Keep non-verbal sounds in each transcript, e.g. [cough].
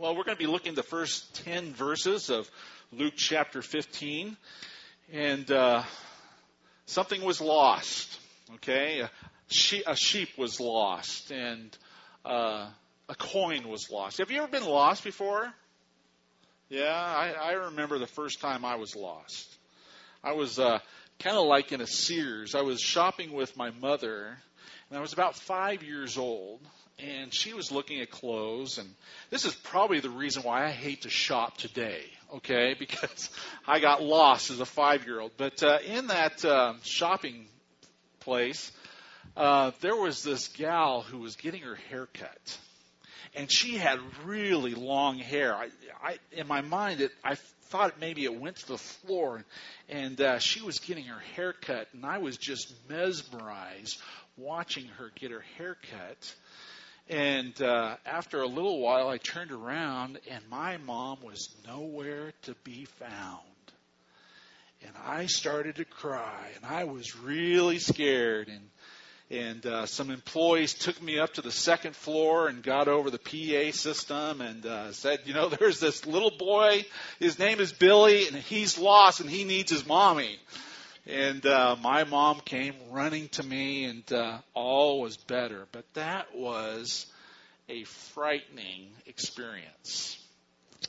Well, we're going to be looking the first 10 verses of Luke chapter 15. And uh, something was lost, okay? A, she- a sheep was lost, and uh, a coin was lost. Have you ever been lost before? Yeah, I, I remember the first time I was lost. I was uh, kind of like in a Sears. I was shopping with my mother, and I was about five years old and she was looking at clothes and this is probably the reason why I hate to shop today okay? [laughs] Because I got lost as a 5 year old but uh, in that uh, shopping place uh, there was this gal who was getting her hair cut. And she had really long hair. I, I in my mind it I thought maybe it went to the floor. And uh, she was getting her hair cut and I was just mesmerized watching her get her hair cut and uh, after a little while, I turned around, and my mom was nowhere to be found. And I started to cry, and I was really scared. And and uh, some employees took me up to the second floor and got over the PA system and uh, said, you know, [laughs] there's this little boy. His name is Billy, and he's lost, and he needs his mommy. And uh, my mom came running to me, and uh, all was better. But that was a frightening experience.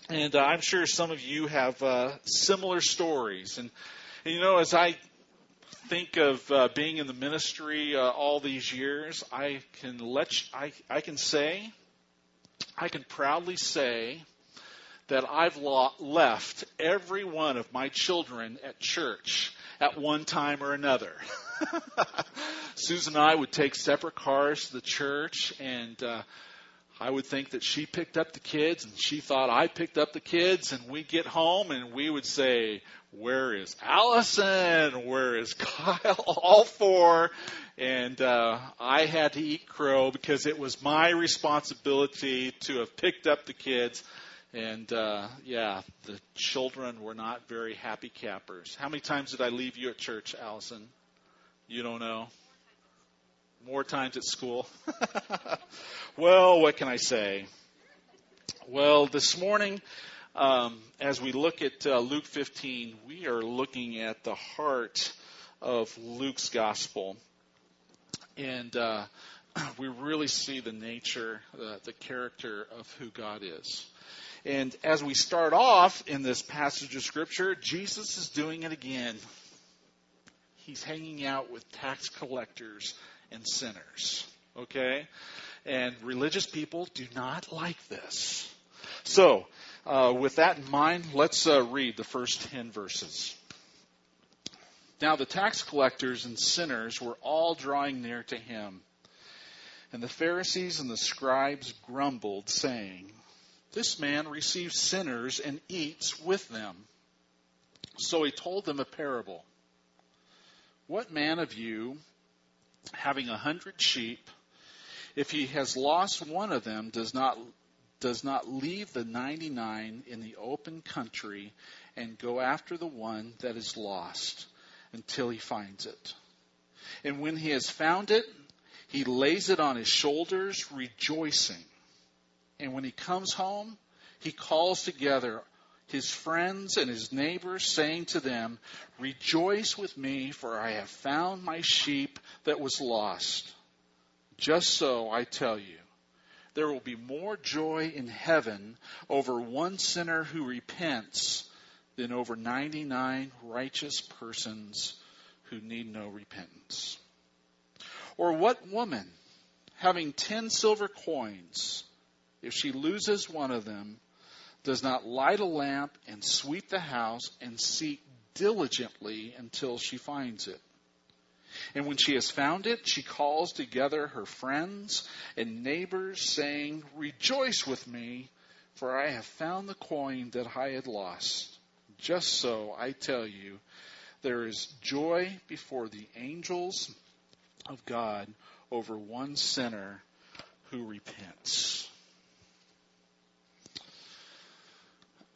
And uh, I'm sure some of you have uh, similar stories. And, and, you know, as I think of uh, being in the ministry uh, all these years, I can let you, I, I can say, I can proudly say that I've left every one of my children at church at one time or another. [laughs] Susan and I would take separate cars to the church, and uh, I would think that she picked up the kids, and she thought I picked up the kids, and we'd get home and we would say, "Where is Allison? Where is [laughs] Kyle?" All four, and uh, I had to eat crow because it was my responsibility to have picked up the kids. And uh, yeah, the children were not very happy cappers. How many times did I leave you at church, Allison? You don't know. More times at school. [laughs] well, what can I say? Well, this morning, um, as we look at uh, Luke 15, we are looking at the heart of Luke's gospel. And uh, [clears throat] we really see the nature, uh, the character of who God is. And as we start off in this passage of Scripture, Jesus is doing it again. He's hanging out with tax collectors and sinners. Okay? And religious people do not like this. So, uh, with that in mind, let's uh, read the first 10 verses. Now, the tax collectors and sinners were all drawing near to him. And the Pharisees and the scribes grumbled, saying, this man receives sinners and eats with them. So he told them a parable. What man of you, having a hundred sheep, if he has lost one of them, does not does not leave the 99 in the open country and go after the one that is lost until he finds it. And when he has found it, he lays it on his shoulders, rejoicing. And when he comes home, he calls together his friends and his neighbors, saying to them, Rejoice with me, for I have found my sheep that was lost. Just so, I tell you, there will be more joy in heaven over one sinner who repents than over 99 righteous persons who need no repentance. Or what woman, having ten silver coins, if she loses one of them, does not light a lamp and sweep the house and seek diligently until she finds it. And when she has found it, she calls together her friends and neighbors, saying, Rejoice with me, for I have found the coin that I had lost. Just so, I tell you, there is joy before the angels of God over one sinner who repents. [clears throat]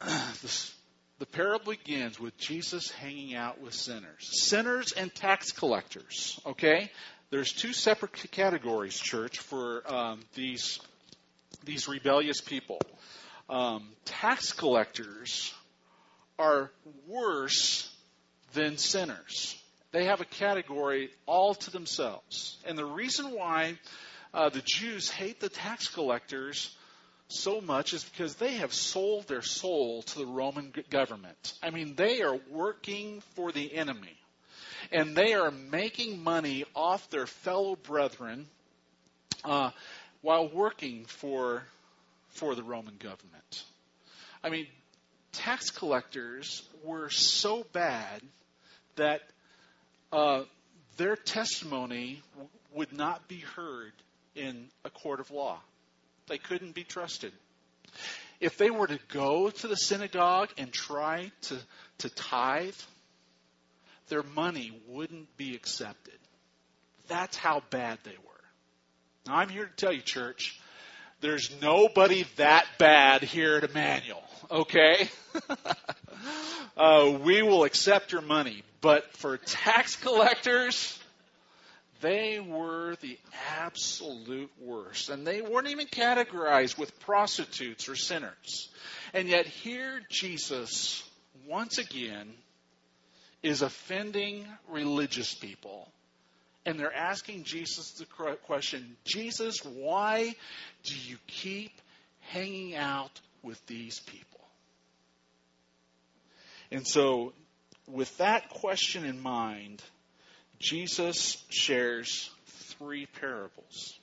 the, parable begins with Jesus hanging out with sinners, sinners and tax collectors. Okay, there's two separate categories, church, for um, these these rebellious people. um, tax collectors are worse than sinners. They have a category all to themselves. And the reason why uh, the Jews hate the tax collectors so much is because they have sold their soul to the Roman government. I mean, they are working for the enemy. And they are making money off their fellow brethren uh, while working for, for the Roman government. I mean, tax collectors were so bad that uh, their testimony w- would not be heard in a court of law. They couldn't be trusted. If they were to go to the synagogue and try to, to tithe, their money wouldn't be accepted. That's how bad they were. Now, I'm here to tell you, church, there's nobody that bad here at Emmanuel, okay? [laughs] uh, we will accept your money. But for tax collectors, they were the absolute worst. And they weren't even categorized with prostitutes or sinners. And yet, here Jesus, once again, is offending religious people. And they're asking Jesus the question Jesus, why do you keep hanging out with these people? And so, with that question in mind, Jesus shares three parables.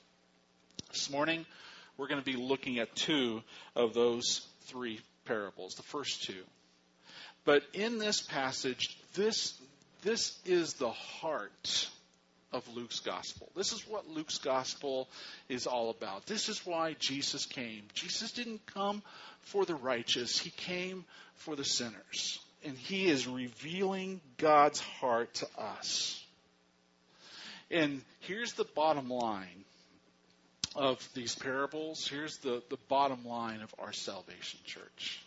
This morning, we're going to be looking at two of those three parables, the first two. But in this passage, this, this is the heart of Luke's gospel. This is what Luke's gospel is all about. This is why Jesus came. Jesus didn't come for the righteous, he came for the sinners. And he is revealing God's heart to us. And here's the bottom line of these parables. Here's the, the bottom line of our salvation, church.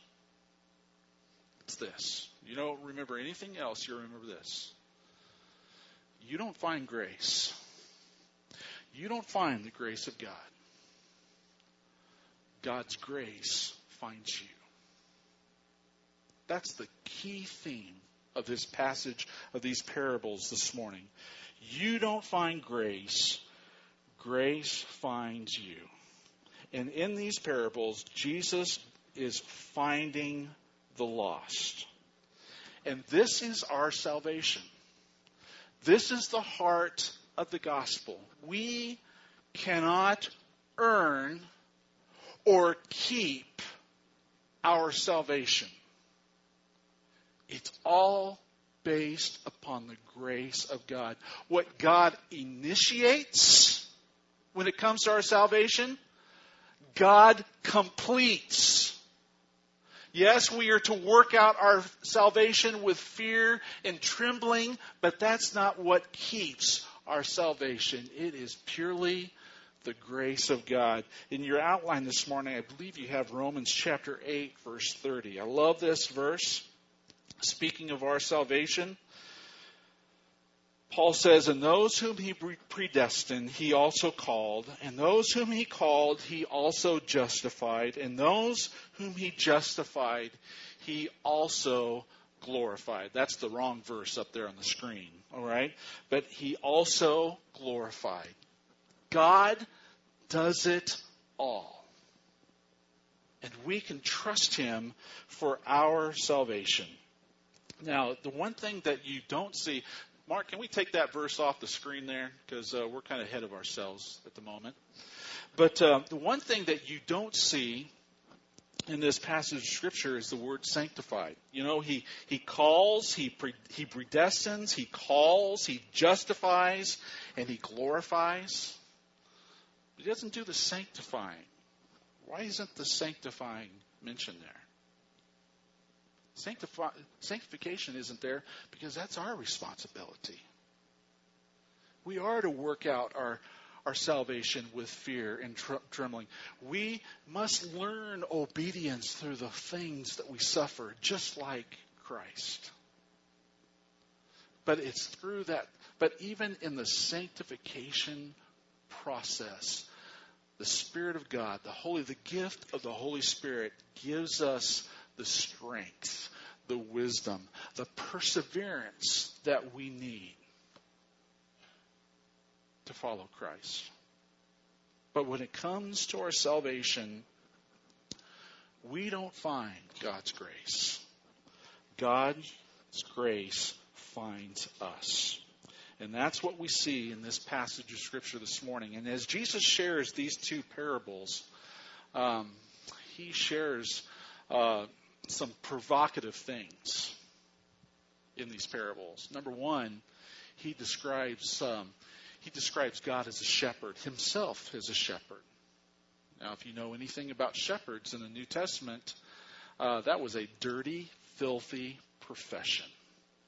It's this. You don't remember anything else, you remember this. You don't find grace. You don't find the grace of God. God's grace finds you. That's the key theme of this passage of these parables this morning. You don't find grace, grace finds you. And in these parables, Jesus is finding the lost. And this is our salvation. This is the heart of the gospel. We cannot earn or keep our salvation. It's all based upon the grace of God. What God initiates when it comes to our salvation, God completes. Yes, we are to work out our salvation with fear and trembling, but that's not what keeps our salvation. It is purely the grace of God. In your outline this morning, I believe you have Romans chapter 8, verse 30. I love this verse. Speaking of our salvation, Paul says, And those whom he predestined, he also called. And those whom he called, he also justified. And those whom he justified, he also glorified. That's the wrong verse up there on the screen, all right? But he also glorified. God does it all. And we can trust him for our salvation. Now, the one thing that you don't see, Mark, can we take that verse off the screen there? Because uh, we're kind of ahead of ourselves at the moment. But uh, the one thing that you don't see in this passage of Scripture is the word sanctified. You know, he, he calls, he, pre, he predestines, he calls, he justifies, and he glorifies. He doesn't do the sanctifying. Why isn't the sanctifying mentioned there? Sanctify, sanctification isn't there because that's our responsibility. We are to work out our, our salvation with fear and tr- trembling. We must learn obedience through the things that we suffer, just like Christ. But it's through that, but even in the sanctification process, the Spirit of God, the Holy, the gift of the Holy Spirit gives us the strength, the wisdom, the perseverance that we need to follow Christ. But when it comes to our salvation, we don't find God's grace. God's grace finds us. And that's what we see in this passage of Scripture this morning. And as Jesus shares these two parables, um, he shares uh, some provocative things in these parables. Number one, he describes um, he describes God as a shepherd, himself as a shepherd. Now, if you know anything about shepherds in the New Testament, uh, that was a dirty, filthy profession.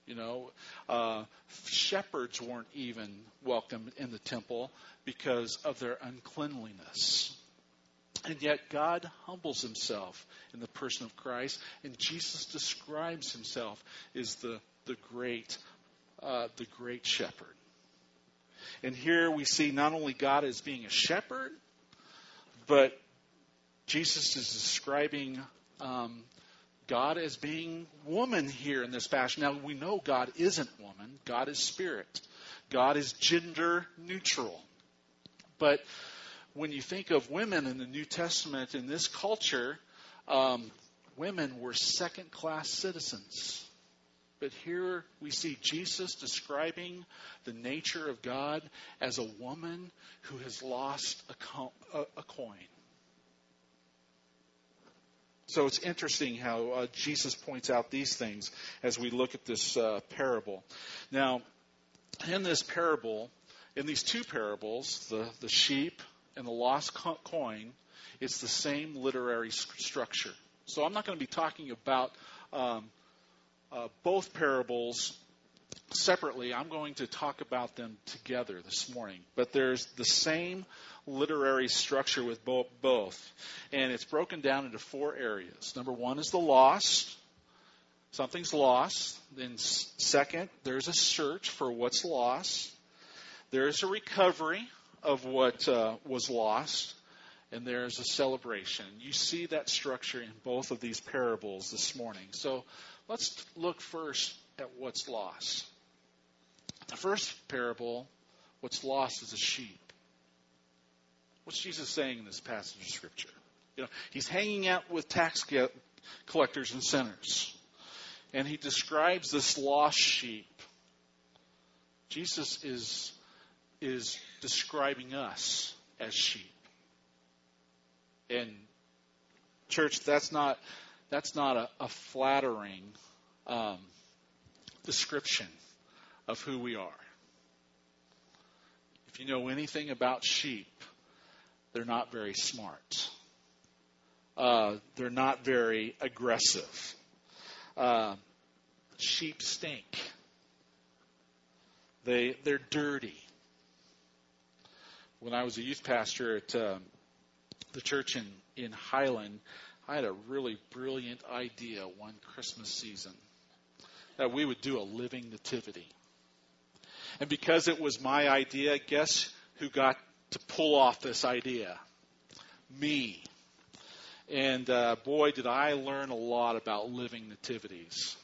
You know, uh, shepherds weren't even welcome in the temple because of their uncleanliness. And yet God humbles himself in the person of Christ, and Jesus describes himself as the, the great uh, the great shepherd. And here we see not only God as being a shepherd, but Jesus is describing um, God as being woman here in this passage. Now we know God isn't woman. God is spirit. God is gender neutral. But when you think of women in the New Testament in this culture, um, women were second class citizens. But here we see Jesus describing the nature of God as a woman who has lost a, a, a coin. So it's interesting how uh, Jesus points out these things as we look at this uh, parable. Now, in this parable, in these two parables, the, the sheep and the lost coin, it's the same literary st- structure. So I'm not going to be talking about um, uh, both parables separately. I'm going to talk about them together this morning. But there's the same literary structure with bo- both. And it's broken down into four areas. Number one is the lost. Something's lost. Then, second, there's a search for what's lost. There's a recovery of what uh, was lost. And there's a celebration. You see that structure in both of these parables this morning. So Let's look first at what's lost. The first parable, what's lost is a sheep. What's Jesus saying in this passage of Scripture? You know, he's hanging out with tax collectors and sinners, and he describes this lost sheep. Jesus is is describing us as sheep. And church, that's not that's not a, a flattering um, description of who we are. If you know anything about sheep, they're not very smart. Uh, they're not very aggressive. Uh, sheep stink. They they're dirty. When I was a youth pastor at uh, the church in in Highland, I had a really brilliant idea one Christmas season that we would do a living nativity. And because it was my idea, guess who got to pull off this idea? Me. And uh, boy, did I learn a lot about living nativities.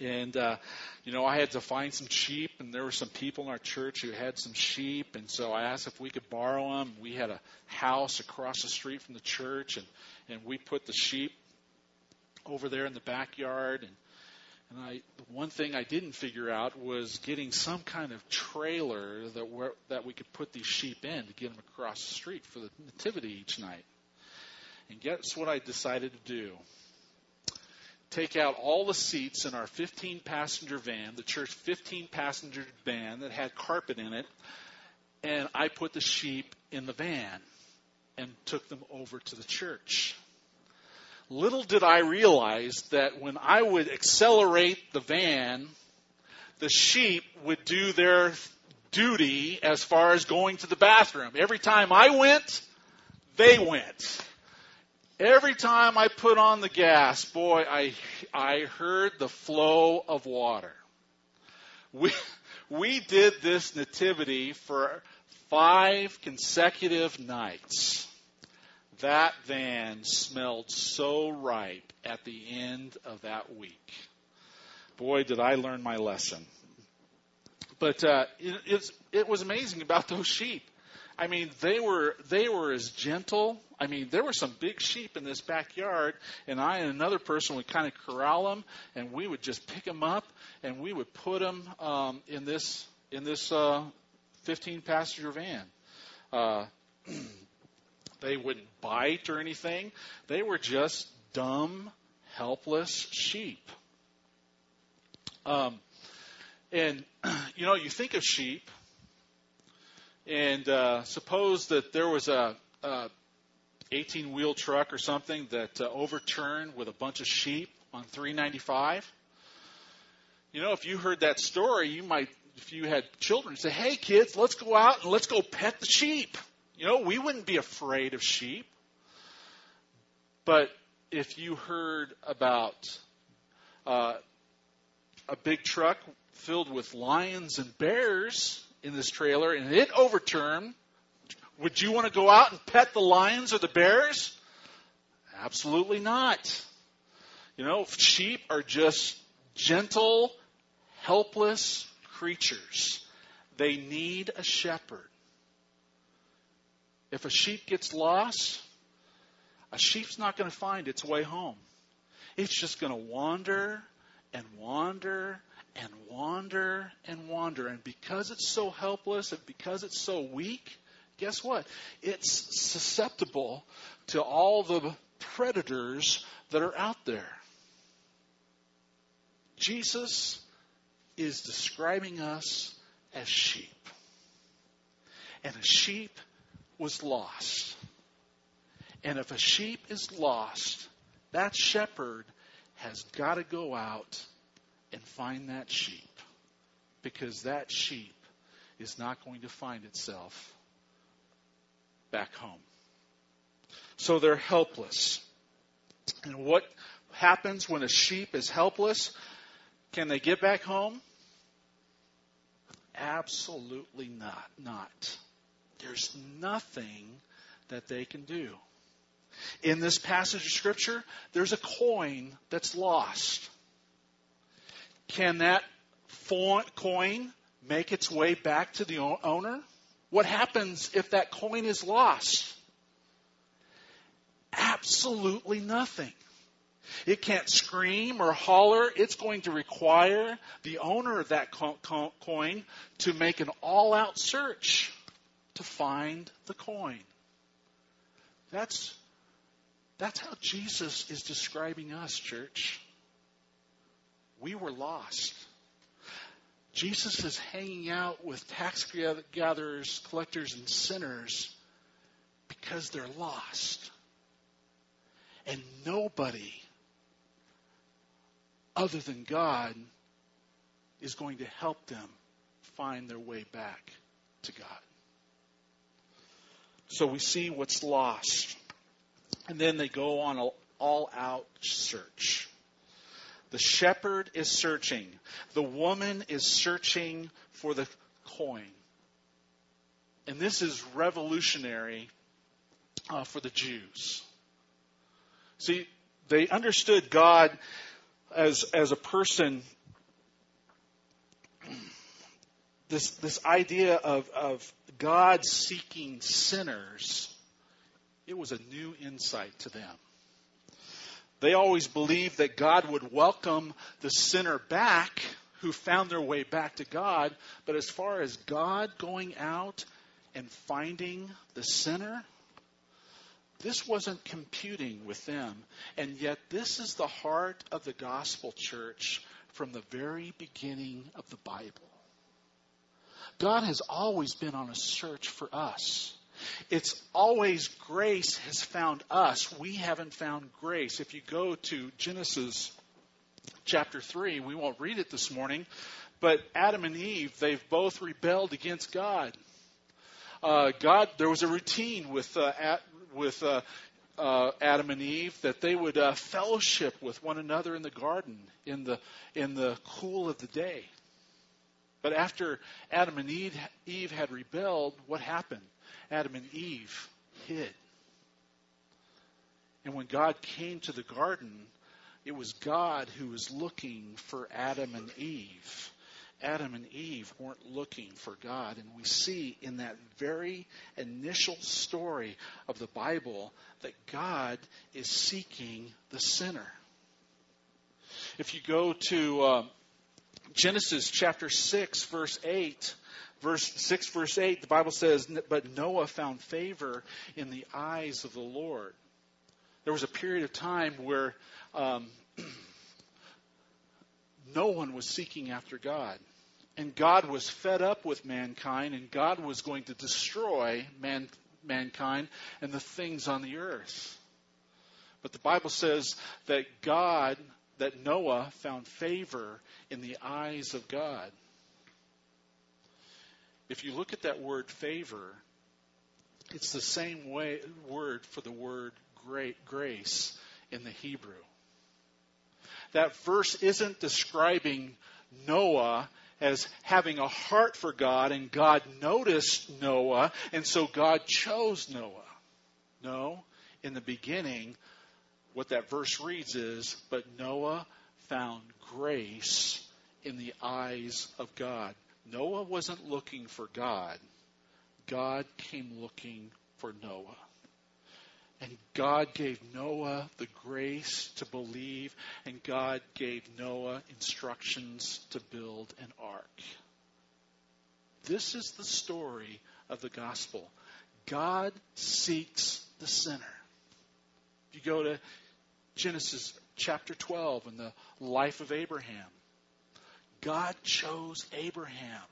And, uh, you know, I had to find some sheep, and there were some people in our church who had some sheep, and so I asked if we could borrow them. We had a house across the street from the church, and, and we put the sheep over there in the backyard. And, and I, the one thing I didn't figure out was getting some kind of trailer that, were, that we could put these sheep in to get them across the street for the nativity each night. And guess what I decided to do? Take out all the seats in our 15 passenger van, the church 15 passenger van that had carpet in it, and I put the sheep in the van and took them over to the church. Little did I realize that when I would accelerate the van, the sheep would do their duty as far as going to the bathroom. Every time I went, they went. Every time I put on the gas, boy, I, I heard the flow of water. We, we did this nativity for five consecutive nights, that van smelled so ripe at the end of that week. Boy, did I learn my lesson. But uh, it, it was amazing about those sheep. I mean, they were they were as gentle. I mean, there were some big sheep in this backyard, and I and another person would kind of corral them, and we would just pick them up, and we would put them um, in this in this uh, 15 passenger van. Uh, [clears throat] they wouldn't bite or anything. They were just dumb, helpless sheep. Um, and [clears throat] you know, you think of sheep, and uh, suppose that there was a, a 18 wheel truck or something that uh, overturned with a bunch of sheep on 395. You know, if you heard that story, you might, if you had children, say, "Hey, kids, let's go out and let's go pet the sheep." You know, we wouldn't be afraid of sheep. But if you heard about uh, a big truck filled with lions and bears in this trailer and it overturned, would you want to go out and pet the lions or the bears? Absolutely not. You know, sheep are just gentle, helpless creatures. They need a shepherd. If a sheep gets lost, a sheep's not going to find its way home. It's just going to wander and wander and wander and wander. And because it's so helpless and because it's so weak, guess what? It's susceptible to all the predators that are out there. Jesus is describing us as sheep. And a sheep was lost. And if a sheep is lost, that shepherd has got to go out and find that sheep because that sheep is not going to find itself back home. So they're helpless. And what happens when a sheep is helpless? Can they get back home? Absolutely not. Not. There's nothing that they can do. In this passage of Scripture, there's a coin that's lost. Can that coin make its way back to the owner? What happens if that coin is lost? Absolutely nothing. It can't scream or holler. It's going to require the owner of that coin to make an all out search to find the coin. That's, that's how Jesus is describing us, church. We were lost. Jesus is hanging out with tax gatherers, collectors, and sinners because they're lost. And nobody other than God is going to help them find their way back to God. So we see what's lost. And then they go on an all out search. The shepherd is searching. The woman is searching for the coin. And this is revolutionary uh, for the Jews. See, they understood God as, as a person this this idea of of God seeking sinners, it was a new insight to them. They always believed that God would welcome the sinner back who found their way back to God, but as far as God going out and finding the sinner, this wasn't computing with them. And yet, this is the heart of the gospel church from the very beginning of the Bible. God has always been on a search for us. It's always grace has found us. We haven't found grace. If you go to Genesis chapter 3, we won't read it this morning, but Adam and Eve, they've both rebelled against God. Uh, God, there was a routine with uh, at, with uh, uh Adam and Eve that they would uh, fellowship with one another in the garden in the in the cool of the day. But after Adam and Eve, Eve had rebelled, what happened? Adam and Eve hid. And when God came to the garden, it was God who was looking for Adam and Eve. Adam and Eve weren't looking for God. And we see in that very initial story of the Bible that God is seeking the sinner. If you go to uh, Genesis chapter 6, verse 8, verse 6, verse 8, the Bible says, But Noah found favor in the eyes of the Lord. There was a period of time where um, [clears throat] no one was seeking after God. And God was fed up with mankind, and God was going to destroy man, mankind and the things on the earth. But the Bible says that God, that Noah found favor in the eyes of God. If you look at that word favor, it's the same way, word for the word great grace in the Hebrew. That verse isn't describing Noah as having a heart for God and God noticed Noah and so God chose Noah. No, in the beginning, what that verse reads is, but Noah found grace in the eyes of God. Noah wasn't looking for God. God came looking for Noah. And God gave Noah the grace to believe, and God gave Noah instructions to build an ark. This is the story of the gospel. God seeks the sinner. If you go to Genesis chapter 12 and the life of Abraham, God chose Abraham.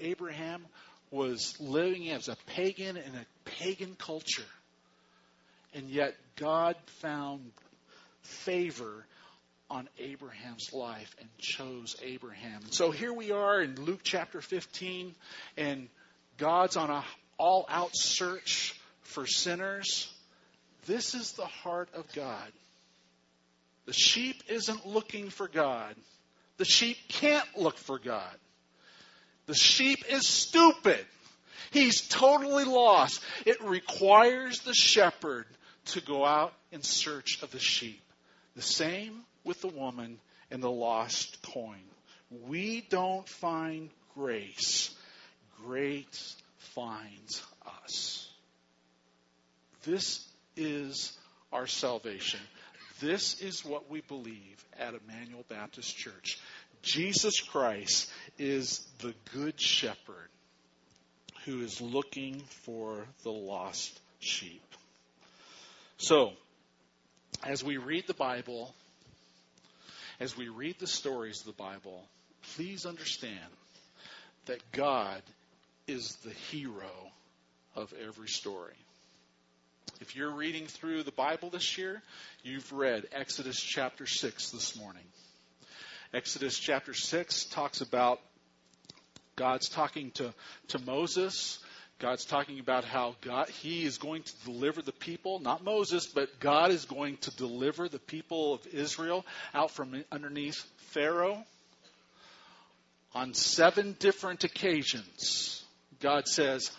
Abraham was living as a pagan in a pagan culture. And yet God found favor on Abraham's life and chose Abraham. And so here we are in Luke chapter 15, and God's on a all out search for sinners. This is the heart of God. The sheep isn't looking for God. The sheep can't look for God. The sheep is stupid. He's totally lost. It requires the shepherd to go out in search of the sheep. The same with the woman and the lost coin. We don't find grace, grace finds us. This is our salvation. This is what we believe at Emmanuel Baptist Church. Jesus Christ is the good shepherd who is looking for the lost sheep. So, as we read the Bible, as we read the stories of the Bible, please understand that God is the hero of every story. If you're reading through the Bible this year, you've read Exodus chapter 6 this morning. Exodus chapter 6 talks about God's talking to, to Moses God's talking about how God, He is going to deliver the people, not Moses, but God is going to deliver the people of Israel out from underneath Pharaoh. On seven different occasions, God says,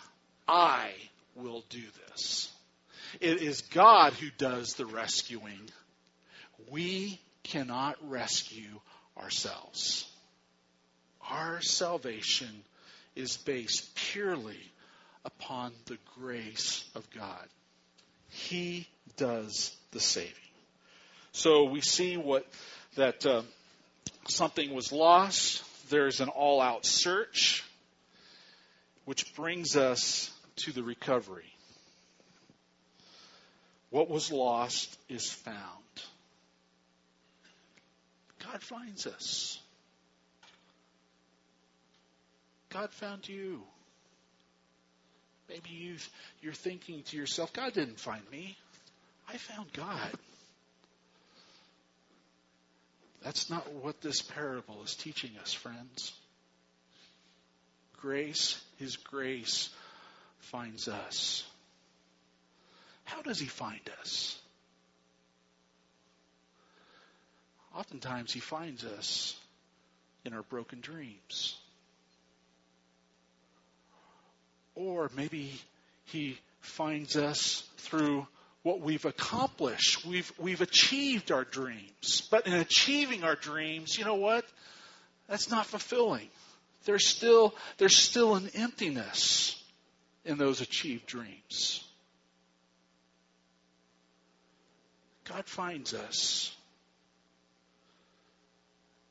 I will do this. It is God who does the rescuing. We cannot rescue ourselves. Our salvation is based purely upon the grace of God. He does the saving. So we see what that uh, something was lost. There's an all-out search, which brings us to the recovery. What was lost is found. God finds us. God found you. Maybe you you're thinking to yourself, God didn't find me. I found God. That's not what this parable is teaching us, friends. Grace, His grace finds us. How does he find us? Oftentimes, he finds us in our broken dreams. Or maybe he finds us through what we've accomplished. We've, we've achieved our dreams. But in achieving our dreams, you know what? That's not fulfilling. There's still, there's still an emptiness in those achieved dreams. God finds us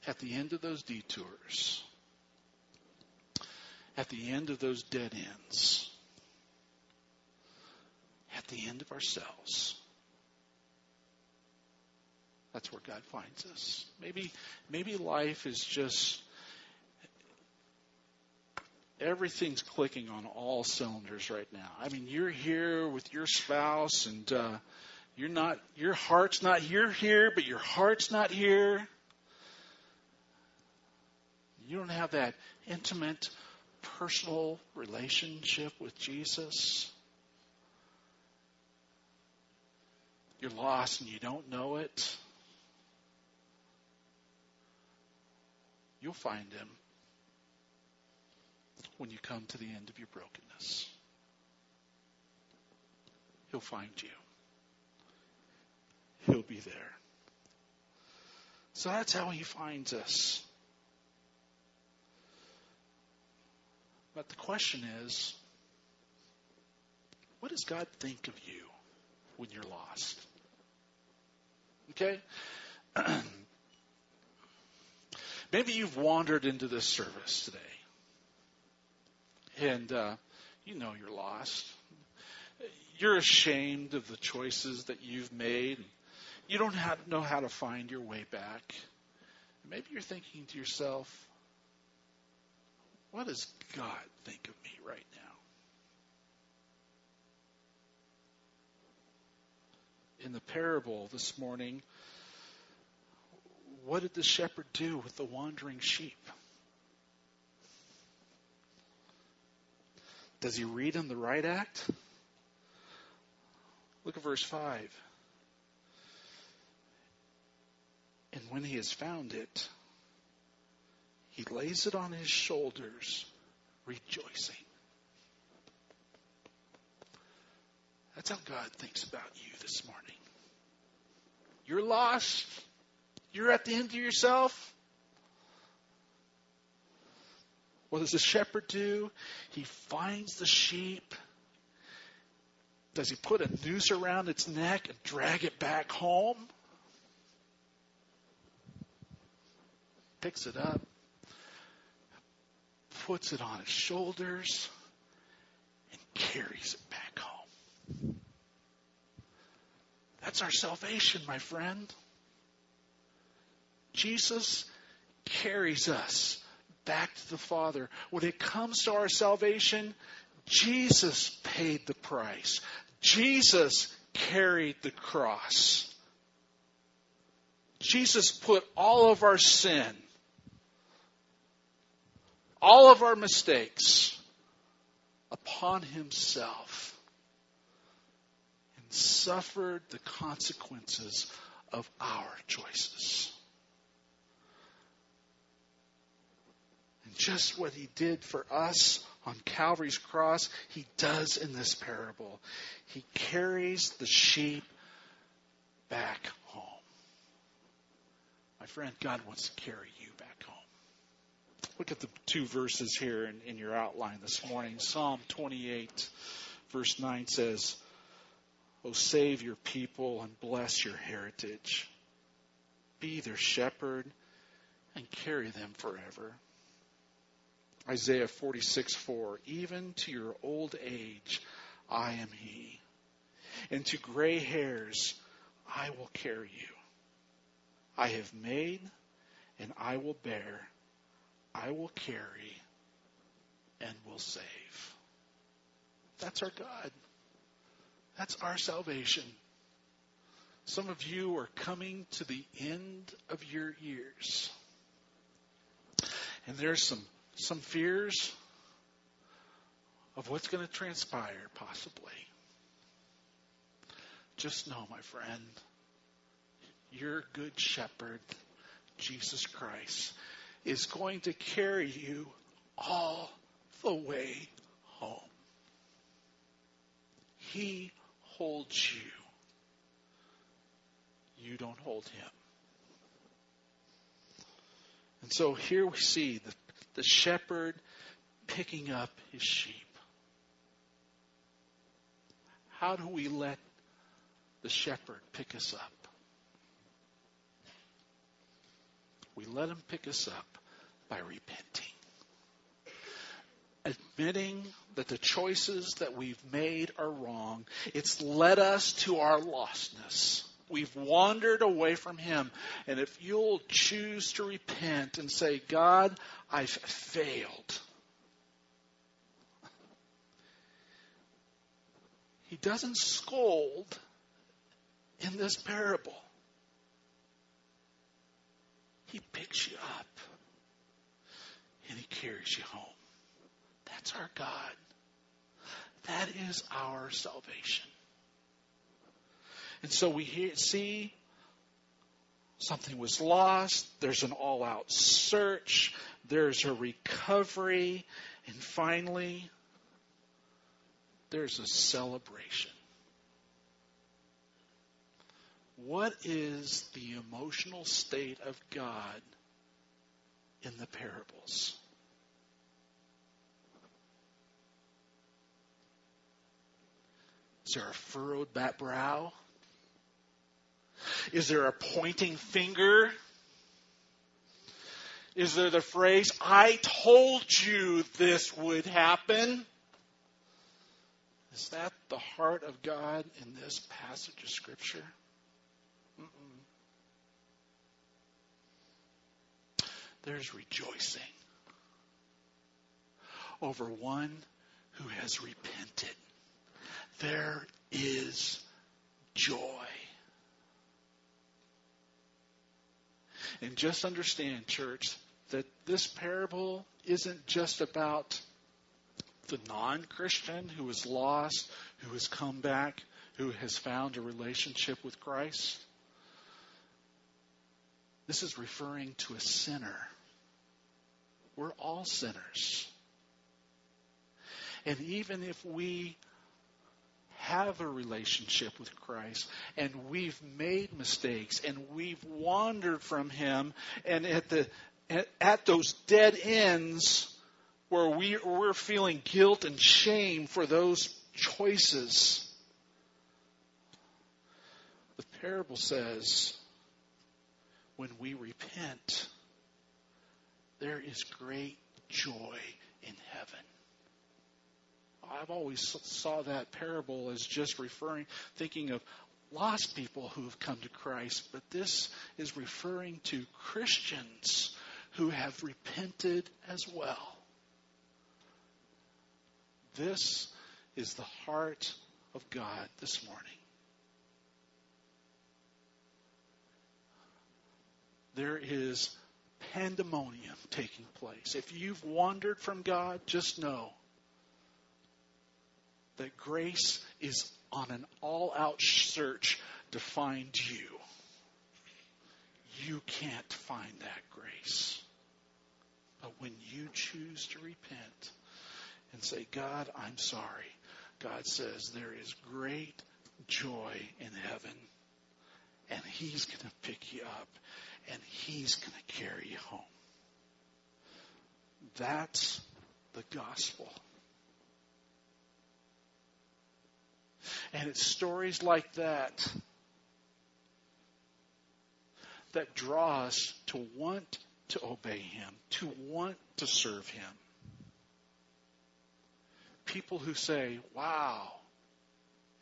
at the end of those detours, at the end of those dead ends, at the end of ourselves. That's where God finds us. Maybe, maybe life is just everything's clicking on all cylinders right now. I mean, you're here with your spouse, and uh, you're not. Your heart's not here, here, but your heart's not here. You don't have that intimate, personal relationship with Jesus. You're lost and you don't know it. You'll find him when you come to the end of your brokenness. He'll find you. He'll be there. So that's how he finds us. But the question is, what does God think of you when you're lost? Okay? [clears throat] Maybe you've wandered into this service today. And uh, you know you're lost. You're ashamed of the choices that you've made. You don't know how to find your way back. Maybe you're thinking to yourself, what does God think of me right now? In the parable this morning, what did the shepherd do with the wandering sheep? Does he read him the right act? Look at verse 5. And when he has found it, he lays it on his shoulders, rejoicing. That's how God thinks about you this morning. You're lost. You're at the end of yourself. What does the shepherd do? He finds the sheep. Does he put a noose around its neck and drag it back home? Picks it up, puts it on his shoulders, and carries it back home. That's our salvation, my friend. Jesus carries us back to the Father. When it comes to our salvation, Jesus paid the price. Jesus carried the cross. Jesus put all of our sin all of our mistakes upon himself and suffered the consequences of our choices. And just what he did for us on Calvary's cross, he does in this parable. He carries the sheep back home. My friend, God wants to carry you. Look at the two verses here in, in your outline this morning. Psalm 28, verse 9 says, O save your people and bless your heritage. Be their shepherd and carry them forever. Isaiah 46, 4, Even to your old age I am he, and to gray hairs I will carry you. I have made and I will bear I will carry and will save. That's our God. That's our salvation. Some of you are coming to the end of your years. And there's some, some fears of what's going to transpire, possibly. Just know, my friend, your good shepherd, Jesus Christ, is going to carry you all the way home. he holds you, you don't hold him. And so here we see the, the shepherd picking up his sheep. How do we let the shepherd pick us up? We let him pick us up by repenting. Admitting that the choices that we've made are wrong. It's led us to our lostness. We've wandered away from Him. And if you'll choose to repent and say, God, I've failed. He doesn't scold in this parable. He picks you up and He carries you home. That's our God. That is our salvation. And so we hear, see something was lost. There's an all out search. There's a recovery. And finally, there's a celebration. What is the emotional state of God in the parables? Is there a furrowed back brow? Is there a pointing finger? Is there the phrase, I told you this would happen? Is that the heart of God in this passage of Scripture? There's rejoicing over one who has repented. There is joy. And just understand, church, that this parable isn't just about the non Christian who is lost, who has come back, who has found a relationship with Christ. This is referring to a sinner. We're all sinners. And even if we have a relationship with Christ and we've made mistakes and we've wandered from Him and at the at, those dead ends where we, we're feeling guilt and shame for those choices. The parable says when we repent, there is great joy in heaven. I've always saw that parable as just referring, thinking of lost people who have come to Christ, but this is referring to Christians who have repented as well. This is the heart of God this morning. There is pandemonium taking place. If you've wandered from God, just know that grace is on an all out search to find you. You can't find that grace. But when you choose to repent and say, God, I'm sorry, God says there is great joy in heaven. And He's going to pick you up and He's going to carry you home. That's the gospel. And it's stories like that that draw us to want to obey Him, to want to serve Him. People who say, wow,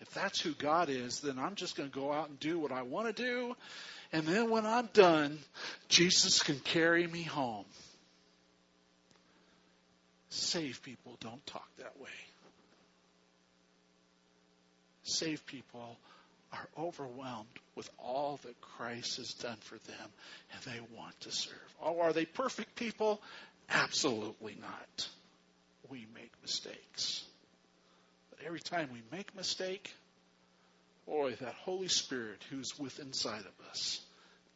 if that's who God is, then I'm just going to go out and do what I want to do. And then when I'm done, Jesus can carry me home. Save people don't talk that way Save people are overwhelmed with all that Christ has done for them and they want to serve. Oh, are they perfect people? Absolutely not. We make mistakes. Every time we make a mistake, boy, that Holy Spirit who's within inside of us,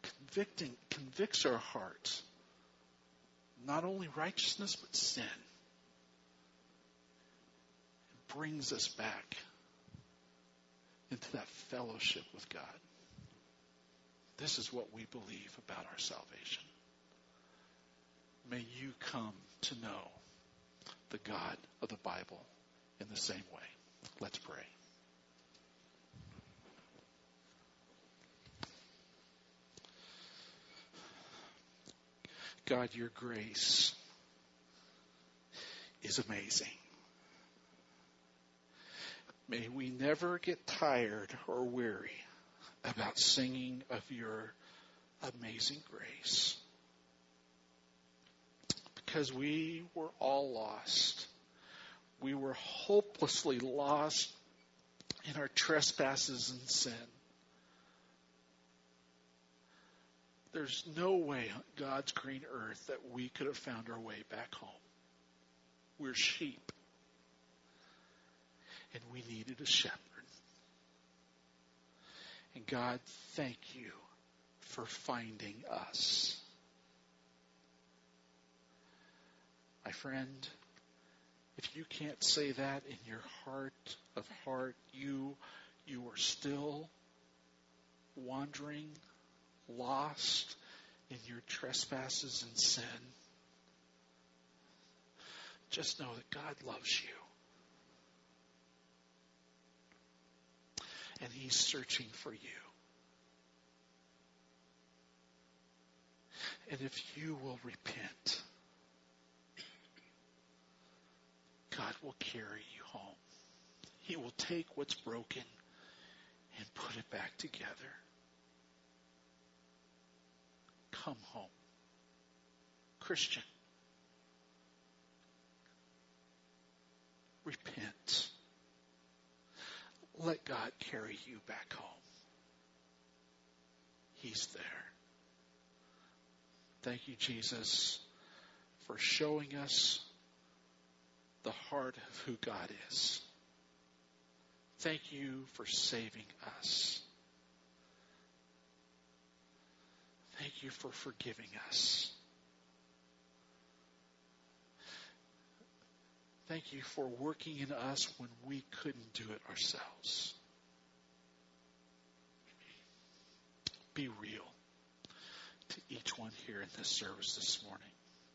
convicting, convicts our hearts. Not only righteousness, but sin. It brings us back into that fellowship with God. This is what we believe about our salvation. May you come to know the God of the Bible in the same way. Let's pray. God, your grace is amazing. May we never get tired or weary about singing of your amazing grace. Because we were all lost. We were hopelessly lost in our trespasses and sin. There's no way on God's green earth that we could have found our way back home. We're sheep. And we needed a shepherd. And God, thank you for finding us. My friend, if you can't say that in your heart of heart, you you are still wandering, lost in your trespasses and sin. Just know that God loves you. And He's searching for you. And if you will repent, God will carry you home. He will take what's broken and put it back together. Come home. Christian, repent. Let God carry you back home. He's there. Thank you, Jesus, for showing us the heart of who God is. Thank you for saving us. Thank you for forgiving us. Thank you for working in us when we couldn't do it ourselves. Be real to each one here in this service this morning.